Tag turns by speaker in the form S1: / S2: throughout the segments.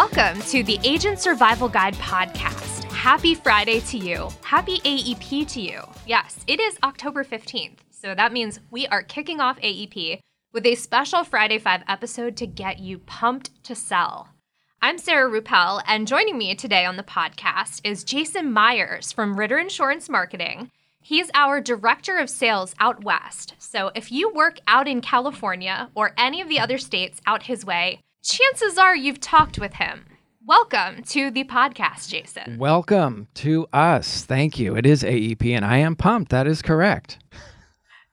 S1: Welcome to the Agent Survival Guide podcast. Happy Friday to you. Happy AEP to you. Yes, it is October 15th, so that means we are kicking off AEP with a special Friday 5 episode to get you pumped to sell. I'm Sarah Ruppel, and joining me today on the podcast is Jason Myers from Ritter Insurance Marketing. He's our director of sales out west. So if you work out in California or any of the other states out his way, chances are you've talked with him. Welcome to the podcast, Jason.
S2: Welcome to us. Thank you. It is AEP, and I am pumped. That is correct.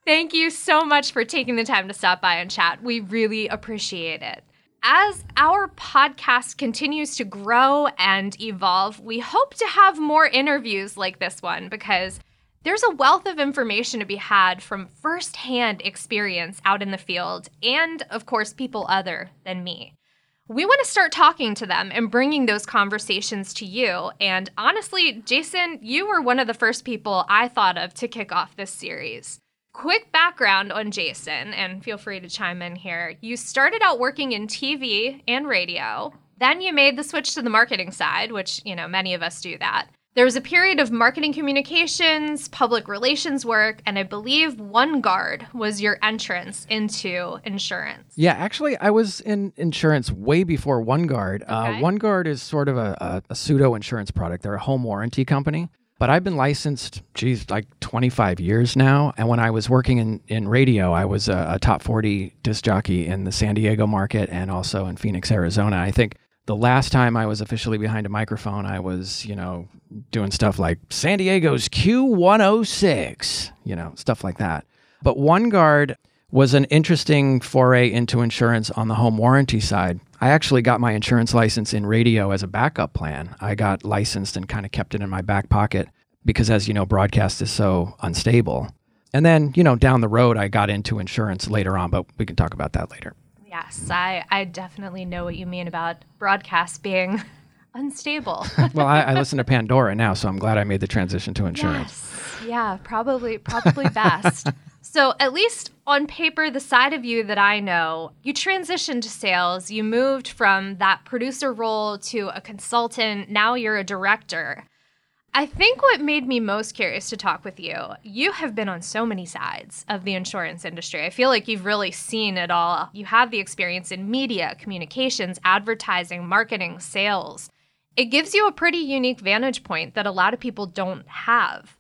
S1: Thank you so much for taking the time to stop by and chat. We really appreciate it. As our podcast continues to grow and evolve, we hope to have more interviews like this one because there's a wealth of information to be had from firsthand experience out in the field and, of course, people other than me. We want to start talking to them and bringing those conversations to you. And honestly, Jason, you were one of the first people I thought of to kick off this series. Quick background on Jason, and feel free to chime in here. You started out working in TV and radio. Then you made the switch to the marketing side, which, you know, many of us do that. There was a period of marketing communications, public relations work, and I believe OneGuard was your entrance into insurance.
S2: Yeah, actually, I was in insurance way before OneGuard. Uh, OneGuard is sort of a, a, a pseudo insurance product. They're a home warranty company. But I've been licensed, geez, like 25 years now. And when I was working in, in radio, I was a, a top 40 disc jockey in the San Diego market and also in Phoenix, Arizona. I think the last time I was officially behind a microphone, I was, you know, doing stuff like San Diego's Q106, you know, stuff like that. But OneGuard was an interesting foray into insurance on the home warranty side. I actually got my insurance license in radio as a backup plan. I got licensed and kind of kept it in my back pocket because, as you know, broadcast is so unstable. And then, you know, down the road, I got into insurance later on, but we can talk about that later.
S1: Yes, I, I definitely know what you mean about broadcast being unstable.
S2: Well, I, I listen to Pandora now, so I'm glad I made the transition to insurance.
S1: Yes. Yeah, probably probably best. so at least on paper, the side of you that I know, you transitioned to sales. You moved from that producer role to a consultant. Now you're a director. I think what made me most curious to talk with you, you have been on so many sides of the insurance industry. I feel like you've really seen it all. You have the experience in media, communications, advertising, marketing, sales. It gives you a pretty unique vantage point that a lot of people don't have.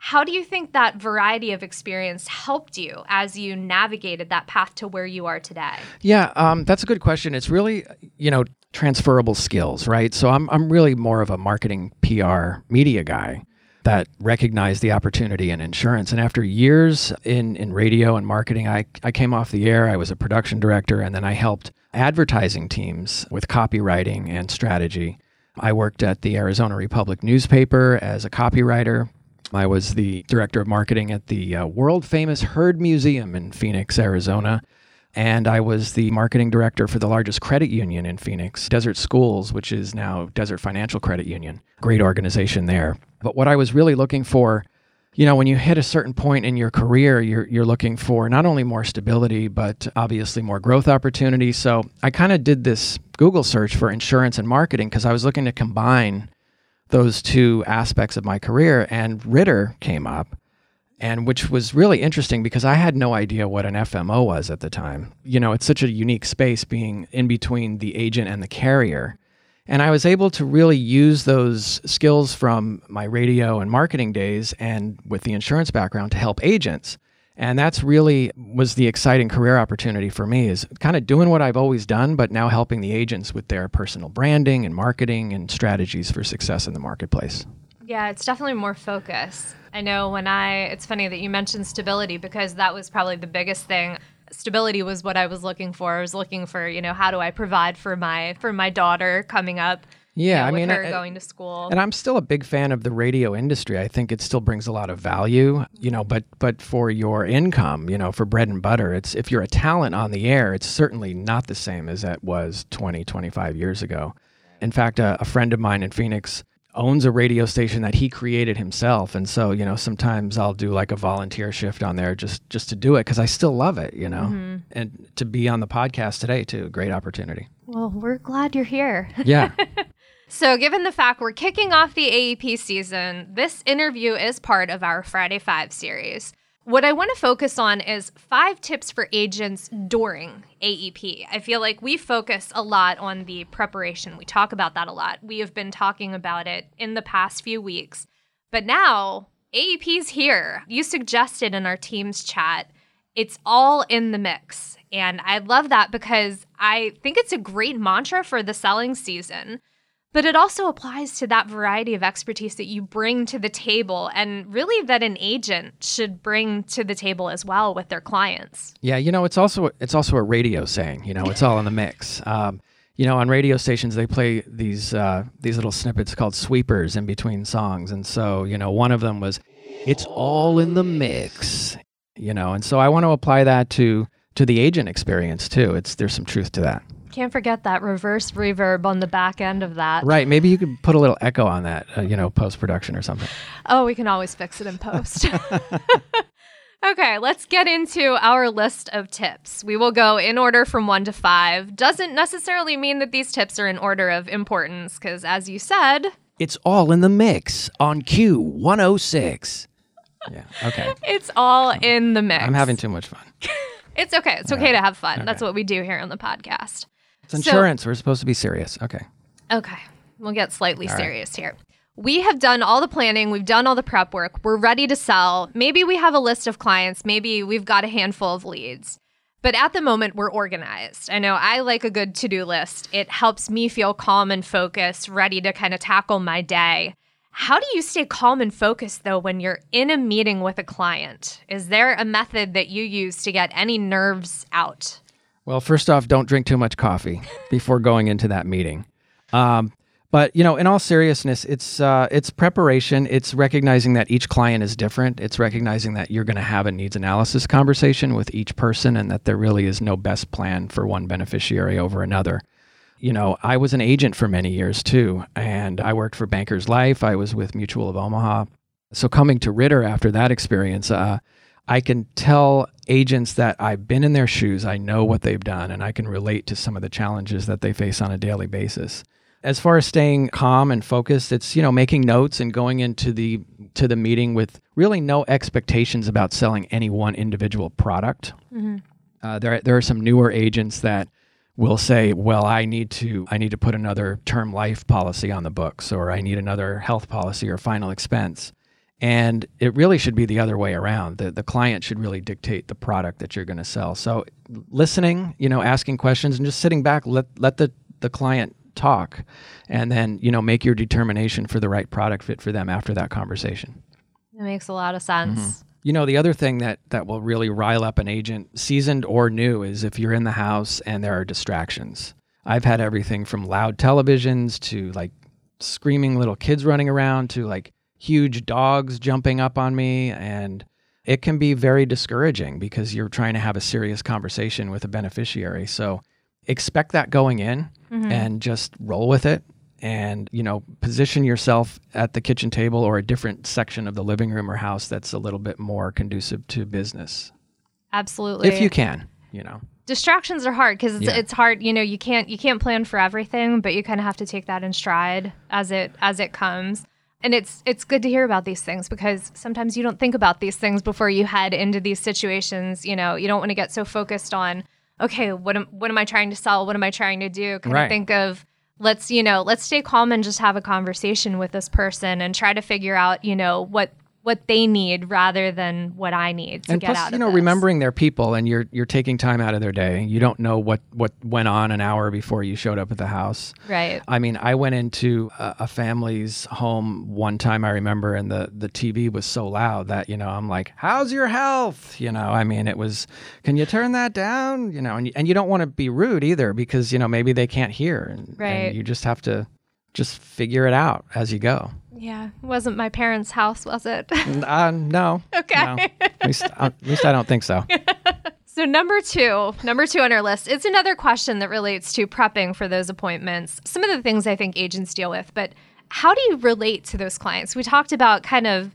S1: How do you think that variety of experience helped you as you navigated that path to where you are today?
S2: Yeah, um, that's a good question. It's really, you know, transferable skills, right? So I'm, I'm really more of a marketing PR media guy that recognized the opportunity in insurance. And after years in, in radio and marketing, I, I came off the air. I was a production director, and then I helped advertising teams with copywriting and strategy. I worked at the Arizona Republic newspaper as a copywriter. I was the director of marketing at the uh, world famous Heard Museum in Phoenix, Arizona. And I was the marketing director for the largest credit union in Phoenix, Desert Schools, which is now Desert Financial Credit Union. Great organization there. But what I was really looking for, you know, when you hit a certain point in your career, you're, you're looking for not only more stability, but obviously more growth opportunities. So I kind of did this Google search for insurance and marketing because I was looking to combine those two aspects of my career. And Ritter came up and which was really interesting because I had no idea what an FMO was at the time. You know, it's such a unique space being in between the agent and the carrier. And I was able to really use those skills from my radio and marketing days and with the insurance background to help agents. And that's really was the exciting career opportunity for me is kind of doing what I've always done, but now helping the agents with their personal branding and marketing and strategies for success in the marketplace.
S1: Yeah, it's definitely more focus. I know when I, it's funny that you mentioned stability because that was probably the biggest thing. Stability was what I was looking for. I was looking for, you know, how do I provide for my for my daughter coming up? you
S2: Yeah,
S1: know,
S2: I
S1: with
S2: mean,
S1: her
S2: I-
S1: going to school.
S2: And I'm still a big fan of the radio industry. I think it still brings a lot of value, you know, but but for your income, you know, for bread and butter, it's if you're a talent on the air, it's certainly not the same as it was 20, 25 years ago. In fact, a, a friend of mine in Phoenix owns a radio station that he created himself. And so you know sometimes i'll do like a volunteer shift on there just just to do it because i still love it you know? Mm-hmm. and to be on the podcast today too great opportunity.
S1: Well we're glad you're here.
S2: Yeah.
S1: So given the fact we're kicking off the aep season this interview is part of our friday five series what I want to focus on is five tips for agents during AEP. I feel like we focus a lot on the preparation. We talk about that a lot. We have been talking about it in the past few weeks. But now AEP's here. You suggested in our team's chat, it's all in the mix. And I love that because I think it's a great mantra for the selling season but it also applies to that variety of expertise that you bring to the table and really that an agent should bring to the table as well with their clients.
S2: Yeah, you know, it's also it's also a radio saying, you know, it's all in the mix. Um, you know, on radio stations they play these uh, these little snippets called sweepers in between songs, and so you know, one of them was, "It's all in the mix," you know, and so I want to apply that to to the agent experience too. It's there's some truth to that.
S1: Can't forget that reverse reverb on the back end of that.
S2: Right. Maybe you could put a little echo on that, uh, you know, post production or something.
S1: Oh, we can always fix it in post. okay, let's get into our list of tips. We will go in order from one to five. Doesn't necessarily mean that these tips are in order of importance, because as you said,
S2: it's all in the mix on Q106. Yeah. Okay.
S1: It's all in the mix.
S2: I'm having too much fun.
S1: it's okay. It's okay to have fun. That's what we do here on the podcast.
S2: It's insurance. So, We're supposed to be serious. Okay.
S1: Okay. We'll get slightly all serious right. here. We have done all the planning, we've done all the prep work, we're ready to sell. Maybe we have a list of clients, maybe we've got a handful of leads. But at the moment, we're organized. I know I like a good to do list. It helps me feel calm and focused, ready to kind of tackle my day. How do you stay calm and focused though when you're in a meeting with a client? Is there a method that you use to get any nerves out?
S2: Well, first off, don't drink too much coffee before going into that meeting. Um, but you know, in all seriousness, it's uh, it's preparation. It's recognizing that each client is different. It's recognizing that you're going to have a needs analysis conversation with each person, and that there really is no best plan for one beneficiary over another. You know, I was an agent for many years too, and I worked for Bankers Life. I was with Mutual of Omaha. So coming to Ritter after that experience, uh, I can tell agents that I've been in their shoes, I know what they've done, and I can relate to some of the challenges that they face on a daily basis. As far as staying calm and focused, it's you know making notes and going into the to the meeting with really no expectations about selling any one individual product. Mm-hmm. Uh, there there are some newer agents that will say, "Well, I need to I need to put another term life policy on the books, or I need another health policy or final expense." And it really should be the other way around. The, the client should really dictate the product that you're going to sell. So listening, you know, asking questions and just sitting back, let, let the, the client talk and then, you know, make your determination for the right product fit for them after that conversation.
S1: That makes a lot of sense. Mm-hmm.
S2: You know, the other thing that, that will really rile up an agent, seasoned or new, is if you're in the house and there are distractions. I've had everything from loud televisions to like screaming little kids running around to like huge dogs jumping up on me and it can be very discouraging because you're trying to have a serious conversation with a beneficiary. So expect that going in mm-hmm. and just roll with it and you know position yourself at the kitchen table or a different section of the living room or house that's a little bit more conducive to business.
S1: Absolutely.
S2: If you can, you know.
S1: Distractions are hard because it's, yeah. it's hard, you know, you can't you can't plan for everything, but you kind of have to take that in stride as it as it comes and it's it's good to hear about these things because sometimes you don't think about these things before you head into these situations you know you don't want to get so focused on okay what am what am i trying to sell what am i trying to do kind right. of think of let's you know let's stay calm and just have a conversation with this person and try to figure out you know what what they need rather than what I need to
S2: and
S1: get
S2: plus,
S1: out
S2: you know,
S1: this.
S2: remembering their people and you're you're taking time out of their day. You don't know what what went on an hour before you showed up at the house.
S1: Right.
S2: I mean, I went into a, a family's home one time I remember and the the TV was so loud that, you know, I'm like, "How's your health?" You know, I mean, it was, "Can you turn that down?" You know, and you, and you don't want to be rude either because, you know, maybe they can't hear and,
S1: right.
S2: and you just have to just figure it out as you go.
S1: Yeah, it wasn't my parents' house, was it?
S2: uh, no.
S1: Okay.
S2: No. At, least, uh, at least I don't think so.
S1: so number two, number two on our list, it's another question that relates to prepping for those appointments. Some of the things I think agents deal with, but how do you relate to those clients? We talked about kind of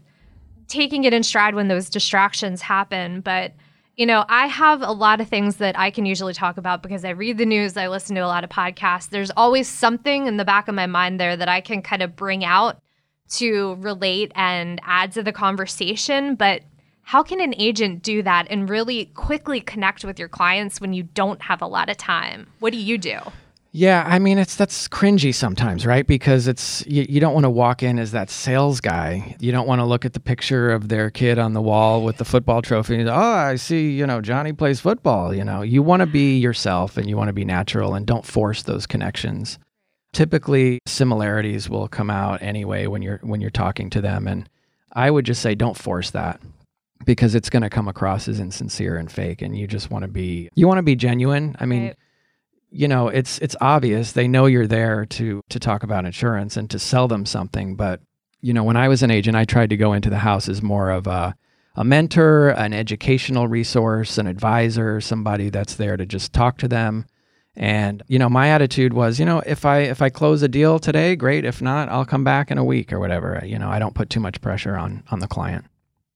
S1: taking it in stride when those distractions happen, but you know, I have a lot of things that I can usually talk about because I read the news, I listen to a lot of podcasts. There's always something in the back of my mind there that I can kind of bring out to relate and add to the conversation, but how can an agent do that and really quickly connect with your clients when you don't have a lot of time? What do you do?
S2: Yeah, I mean it's that's cringy sometimes, right? Because it's you, you don't want to walk in as that sales guy. You don't want to look at the picture of their kid on the wall with the football trophy. And, oh, I see, you know, Johnny plays football. You know, you want to be yourself and you want to be natural and don't force those connections. Typically, similarities will come out anyway when you're when you're talking to them, and I would just say don't force that because it's going to come across as insincere and fake, and you just want to be you want to be genuine. I mean. Right you know it's it's obvious they know you're there to to talk about insurance and to sell them something but you know when i was an agent i tried to go into the house as more of a a mentor an educational resource an advisor somebody that's there to just talk to them and you know my attitude was you know if i if i close a deal today great if not i'll come back in a week or whatever you know i don't put too much pressure on on the client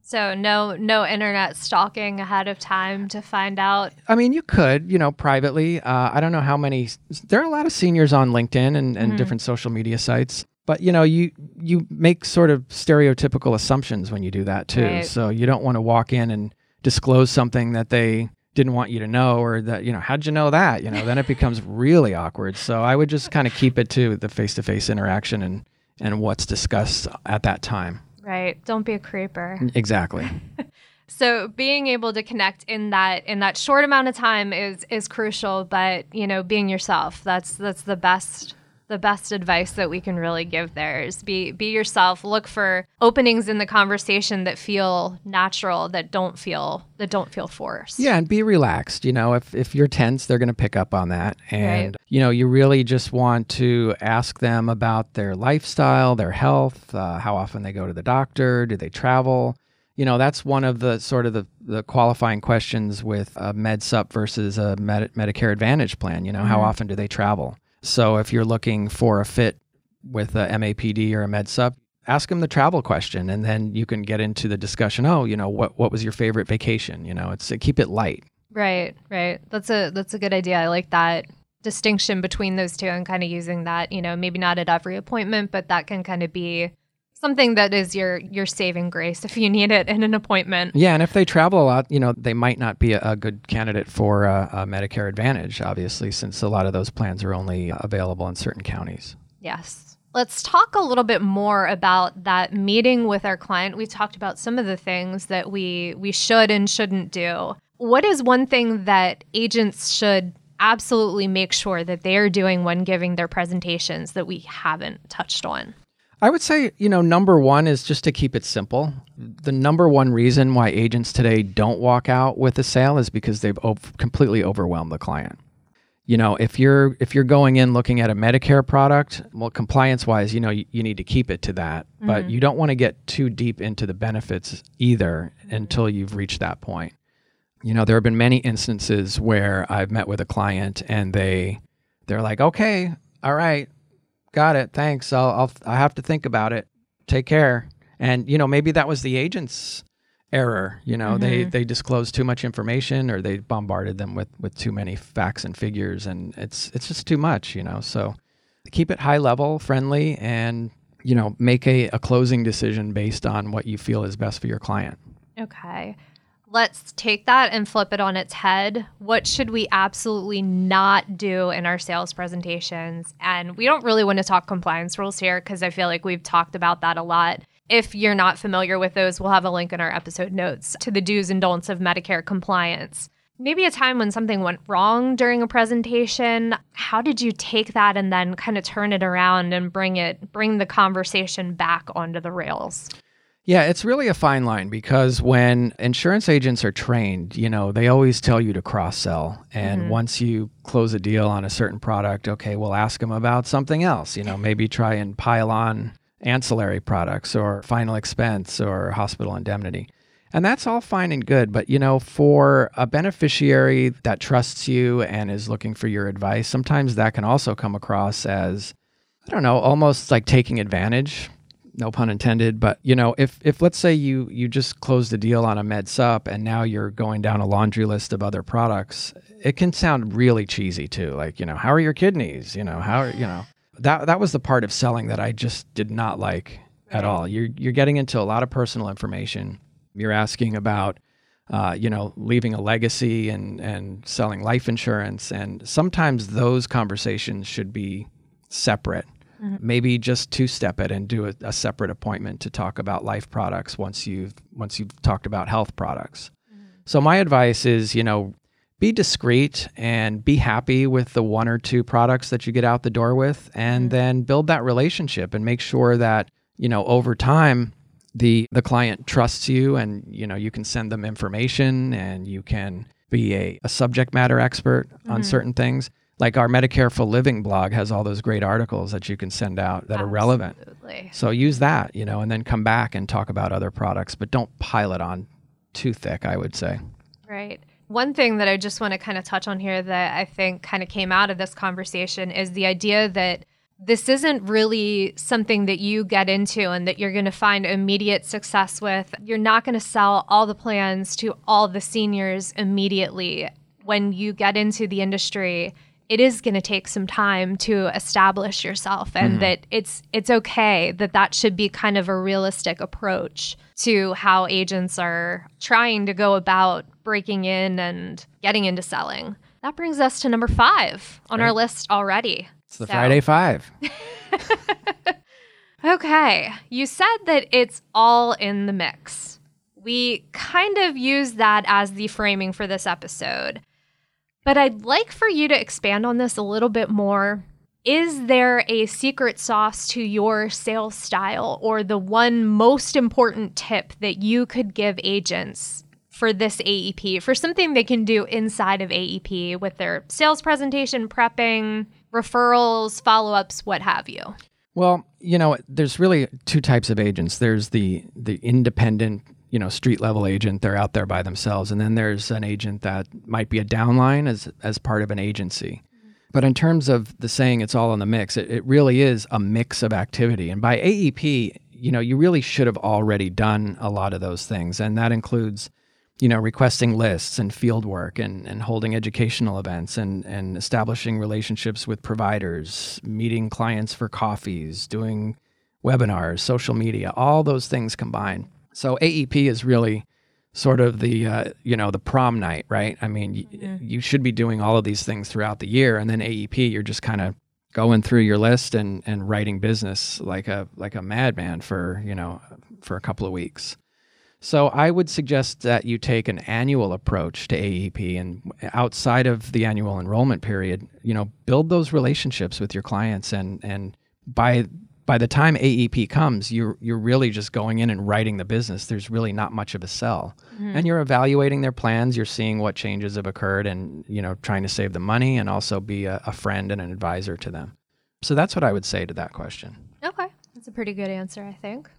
S1: so no no internet stalking ahead of time to find out.
S2: I mean, you could, you know, privately. Uh, I don't know how many. There are a lot of seniors on LinkedIn and, and mm-hmm. different social media sites, but you know, you you make sort of stereotypical assumptions when you do that too. Right. So you don't want to walk in and disclose something that they didn't want you to know or that you know how'd you know that you know then it becomes really awkward so i would just kind of keep it to the face-to-face interaction and and what's discussed at that time
S1: Right. Don't be a creeper.
S2: Exactly.
S1: so being able to connect in that in that short amount of time is is crucial, but you know, being yourself, that's that's the best the best advice that we can really give there is be be yourself look for openings in the conversation that feel natural that don't feel that don't feel forced
S2: yeah and be relaxed you know if if you're tense they're going to pick up on that and right. you know you really just want to ask them about their lifestyle their health uh, how often they go to the doctor do they travel you know that's one of the sort of the, the qualifying questions with a med sup versus a Med- medicare advantage plan you know mm-hmm. how often do they travel so if you're looking for a fit with a MAPD or a MedSup, ask them the travel question, and then you can get into the discussion. Oh, you know, what what was your favorite vacation? You know, it's keep it light.
S1: Right, right. That's a that's a good idea. I like that distinction between those two and kind of using that. You know, maybe not at every appointment, but that can kind of be something that is your your saving grace if you need it in an appointment.
S2: Yeah, and if they travel a lot, you know, they might not be a, a good candidate for a, a Medicare Advantage, obviously, since a lot of those plans are only available in certain counties.
S1: Yes. Let's talk a little bit more about that meeting with our client. We talked about some of the things that we we should and shouldn't do. What is one thing that agents should absolutely make sure that they are doing when giving their presentations that we haven't touched on?
S2: I would say, you know, number one is just to keep it simple. The number one reason why agents today don't walk out with a sale is because they've completely overwhelmed the client. You know, if you're if you're going in looking at a Medicare product, well, compliance wise, you know, you, you need to keep it to that, mm-hmm. but you don't want to get too deep into the benefits either until you've reached that point. You know, there have been many instances where I've met with a client and they they're like, okay, all right, got it. Thanks. I'll, I'll I have to think about it. Take care. And you know, maybe that was the agent's error. You know, mm-hmm. they they disclosed too much information or they bombarded them with with too many facts and figures, and it's it's just too much. You know, so keep it high level, friendly, and you know, make a, a closing decision based on what you feel is best for your client.
S1: Okay let's take that and flip it on its head. What should we absolutely not do in our sales presentations? And we don't really want to talk compliance rules here because I feel like we've talked about that a lot. If you're not familiar with those, we'll have a link in our episode notes to the do's and don'ts of Medicare compliance. Maybe a time when something went wrong during a presentation. How did you take that and then kind of turn it around and bring it bring the conversation back onto the rails?
S2: Yeah, it's really a fine line because when insurance agents are trained, you know, they always tell you to cross sell. And mm-hmm. once you close a deal on a certain product, okay, we'll ask them about something else. You know, maybe try and pile on ancillary products or final expense or hospital indemnity. And that's all fine and good. But, you know, for a beneficiary that trusts you and is looking for your advice, sometimes that can also come across as I don't know, almost like taking advantage. No pun intended, but you know, if if let's say you you just closed a deal on a med sup and now you're going down a laundry list of other products, it can sound really cheesy too. Like, you know, how are your kidneys? You know, how are, you know, that that was the part of selling that I just did not like at all. You're you're getting into a lot of personal information. You're asking about uh, you know, leaving a legacy and and selling life insurance, and sometimes those conversations should be separate Mm-hmm. Maybe just two step it and do a, a, separate appointment to talk about life products once you've once you've talked about health products. Mm-hmm. So my advice is, you know, be discreet and be happy with the one or two products that you get out the door with and mm-hmm. then build that relationship and make sure that, you know, over time the the client trusts you and you know you can send them information and you can be a, a subject matter expert on mm-hmm. certain things like our Medicare for Living blog has all those great articles that you can send out that Absolutely. are relevant. So use that, you know, and then come back and talk about other products, but don't pile it on too thick, I would say.
S1: Right. One thing that I just want to kind of touch on here that I think kind of came out of this conversation is the idea that this isn't really something that you get into and that you're going to find immediate success with. You're not going to sell all the plans to all the seniors immediately. When you get into the industry, it is going to take some time to establish yourself and mm-hmm. that it's it's okay that that should be kind of a realistic approach to how agents are trying to go about breaking in and getting into selling. That brings us to number 5 on our list already.
S2: It's the so. Friday 5.
S1: okay, you said that it's all in the mix. We kind of use that as the framing for this episode. But I'd like for you to expand on this a little bit more. Is there a secret sauce to your sales style or the one most important tip that you could give agents for this AEP, for something they can do inside of AEP with their sales presentation, prepping, referrals, follow ups, what have you?
S2: Well, you know, there's really two types of agents. There's the the independent you know street level agent they're out there by themselves. And then there's an agent that might be a downline as as part of an agency. But in terms of the saying it's all in the mix it, it really is a mix of activity. And by aep you know you really should have already done a lot of those things. And that includes you know requesting lists and field work and, and holding educational events and, and establishing relationships with providers meeting clients for coffees doing webinars social media all those things combined so AEP is really sort of the uh, you know the prom night, right? I mean, mm-hmm. y- you should be doing all of these things throughout the year, and then AEP, you're just kind of going through your list and and writing business like a like a madman for you know for a couple of weeks. So I would suggest that you take an annual approach to AEP and outside of the annual enrollment period, you know, build those relationships with your clients and and by by the time AEP comes, you're you're really just going in and writing the business. There's really not much of a sell, mm-hmm. and you're evaluating their plans. You're seeing what changes have occurred, and you know trying to save them money and also be a, a friend and an advisor to them. So that's what I would say to that question.
S1: Okay, that's a pretty good answer, I think.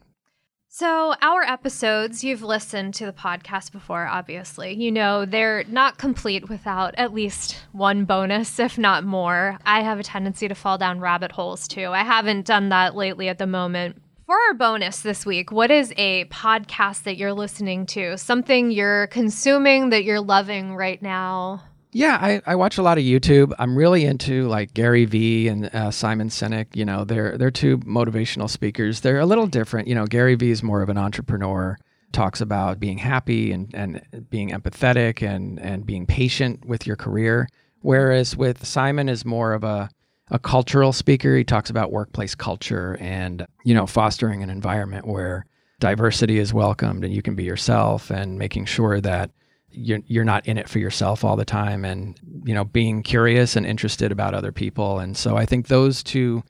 S1: So, our episodes, you've listened to the podcast before, obviously. You know, they're not complete without at least one bonus, if not more. I have a tendency to fall down rabbit holes too. I haven't done that lately at the moment. For our bonus this week, what is a podcast that you're listening to? Something you're consuming that you're loving right now?
S2: Yeah, I, I watch a lot of YouTube. I'm really into like Gary Vee and uh, Simon Sinek. You know, they're they're two motivational speakers. They're a little different. You know, Gary Vee is more of an entrepreneur. Talks about being happy and, and being empathetic and, and being patient with your career. Whereas with Simon is more of a a cultural speaker. He talks about workplace culture and you know fostering an environment where diversity is welcomed and you can be yourself and making sure that you're you're not in it for yourself all the time and you know being curious and interested about other people and so I think those two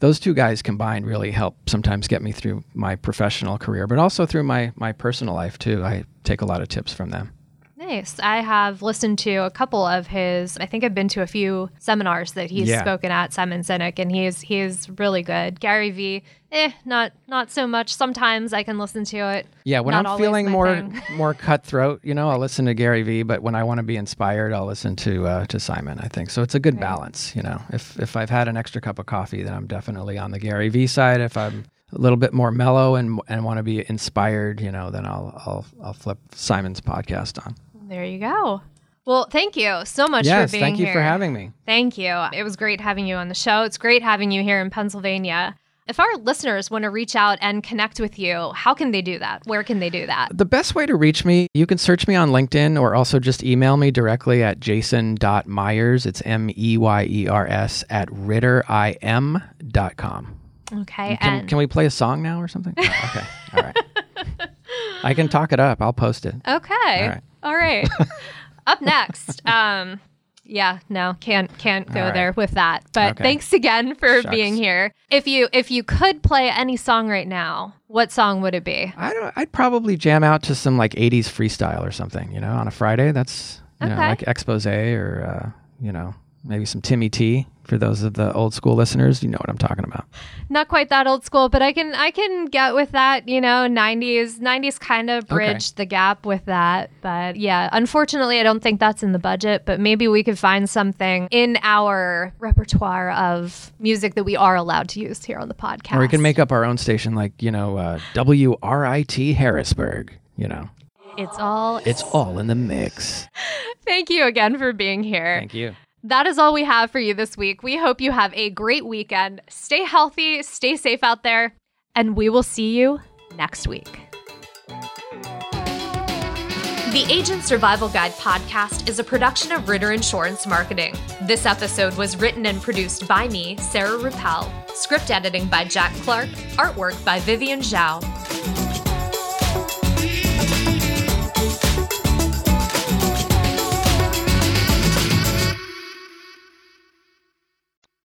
S2: those two guys combined really help sometimes get me through my professional career but also through my my personal life too I take a lot of tips from them
S1: Nice. I have listened to a couple of his. I think I've been to a few seminars that he's
S2: Yeah.
S1: spoken at. Simon Sinek, and he's he's really good. Gary Vee, eh, not not so much. Sometimes I can listen to it.
S2: Yeah, when
S1: Not
S2: I'm feeling more more cutthroat, you know, I'll listen to Gary Vee. But when I want to be inspired, I'll listen to uh, to Simon. I think so. It's a good balance, you know. If if I've had an extra cup of coffee, then I'm definitely on the Gary Vee side. If I'm a little bit more mellow and and want to be inspired, you know, then I'll I'll I'll flip Simon's podcast on.
S1: There you go. Well, thank you so much
S2: yes,
S1: for being here.
S2: thank you
S1: here.
S2: for having me.
S1: Thank you. It was great having you on the show. It's great having you here in Pennsylvania. If our listeners want to reach out and connect with you, how can they do that? Where can they do that?
S2: The best way to reach me, you can search me on LinkedIn or also just email me directly at jason.myers. It's M E Y E R S at ritterim.com.
S1: Okay.
S2: Can,
S1: and
S2: can we play a song now or something? Oh, okay. All right. I can talk it up. I'll post it.
S1: okay.
S2: All right.
S1: All right. Up next. Um yeah, no, can't can't go
S2: right.
S1: there with that. But
S2: Okay.
S1: thanks again for
S2: Shucks.
S1: being here. If you if you could play any song right now, what song would it be?
S2: I don't, I'd probably jam out to some like 80s freestyle or something, you know, on a Friday. That's, you know, like Exposé or, uh, you know, maybe some Timmy T for those of the old school listeners. You know what I'm talking about.
S1: Not quite that old school, but I can I can get with that, you know, 90s 90s kind of bridged the gap with that. But yeah, unfortunately I don't think that's in the budget, but maybe we could find something in our repertoire of music that we are allowed to use here on the podcast.
S2: Or we can make up our own station like, you know, uh, WRIT Harrisburg, you know.
S1: It's all
S2: It's all in the mix.
S1: Thank you again for being here.
S2: Thank you.
S1: That is all we have for you this week. We hope you have a great weekend. Stay healthy, stay safe out there, and we will see you next week. The Agent Survival Guide podcast is a production of Ritter Insurance Marketing. This episode was written and produced by me, Sarah Rappel. Script editing by Jack Clark. Artwork by Vivian Zhao.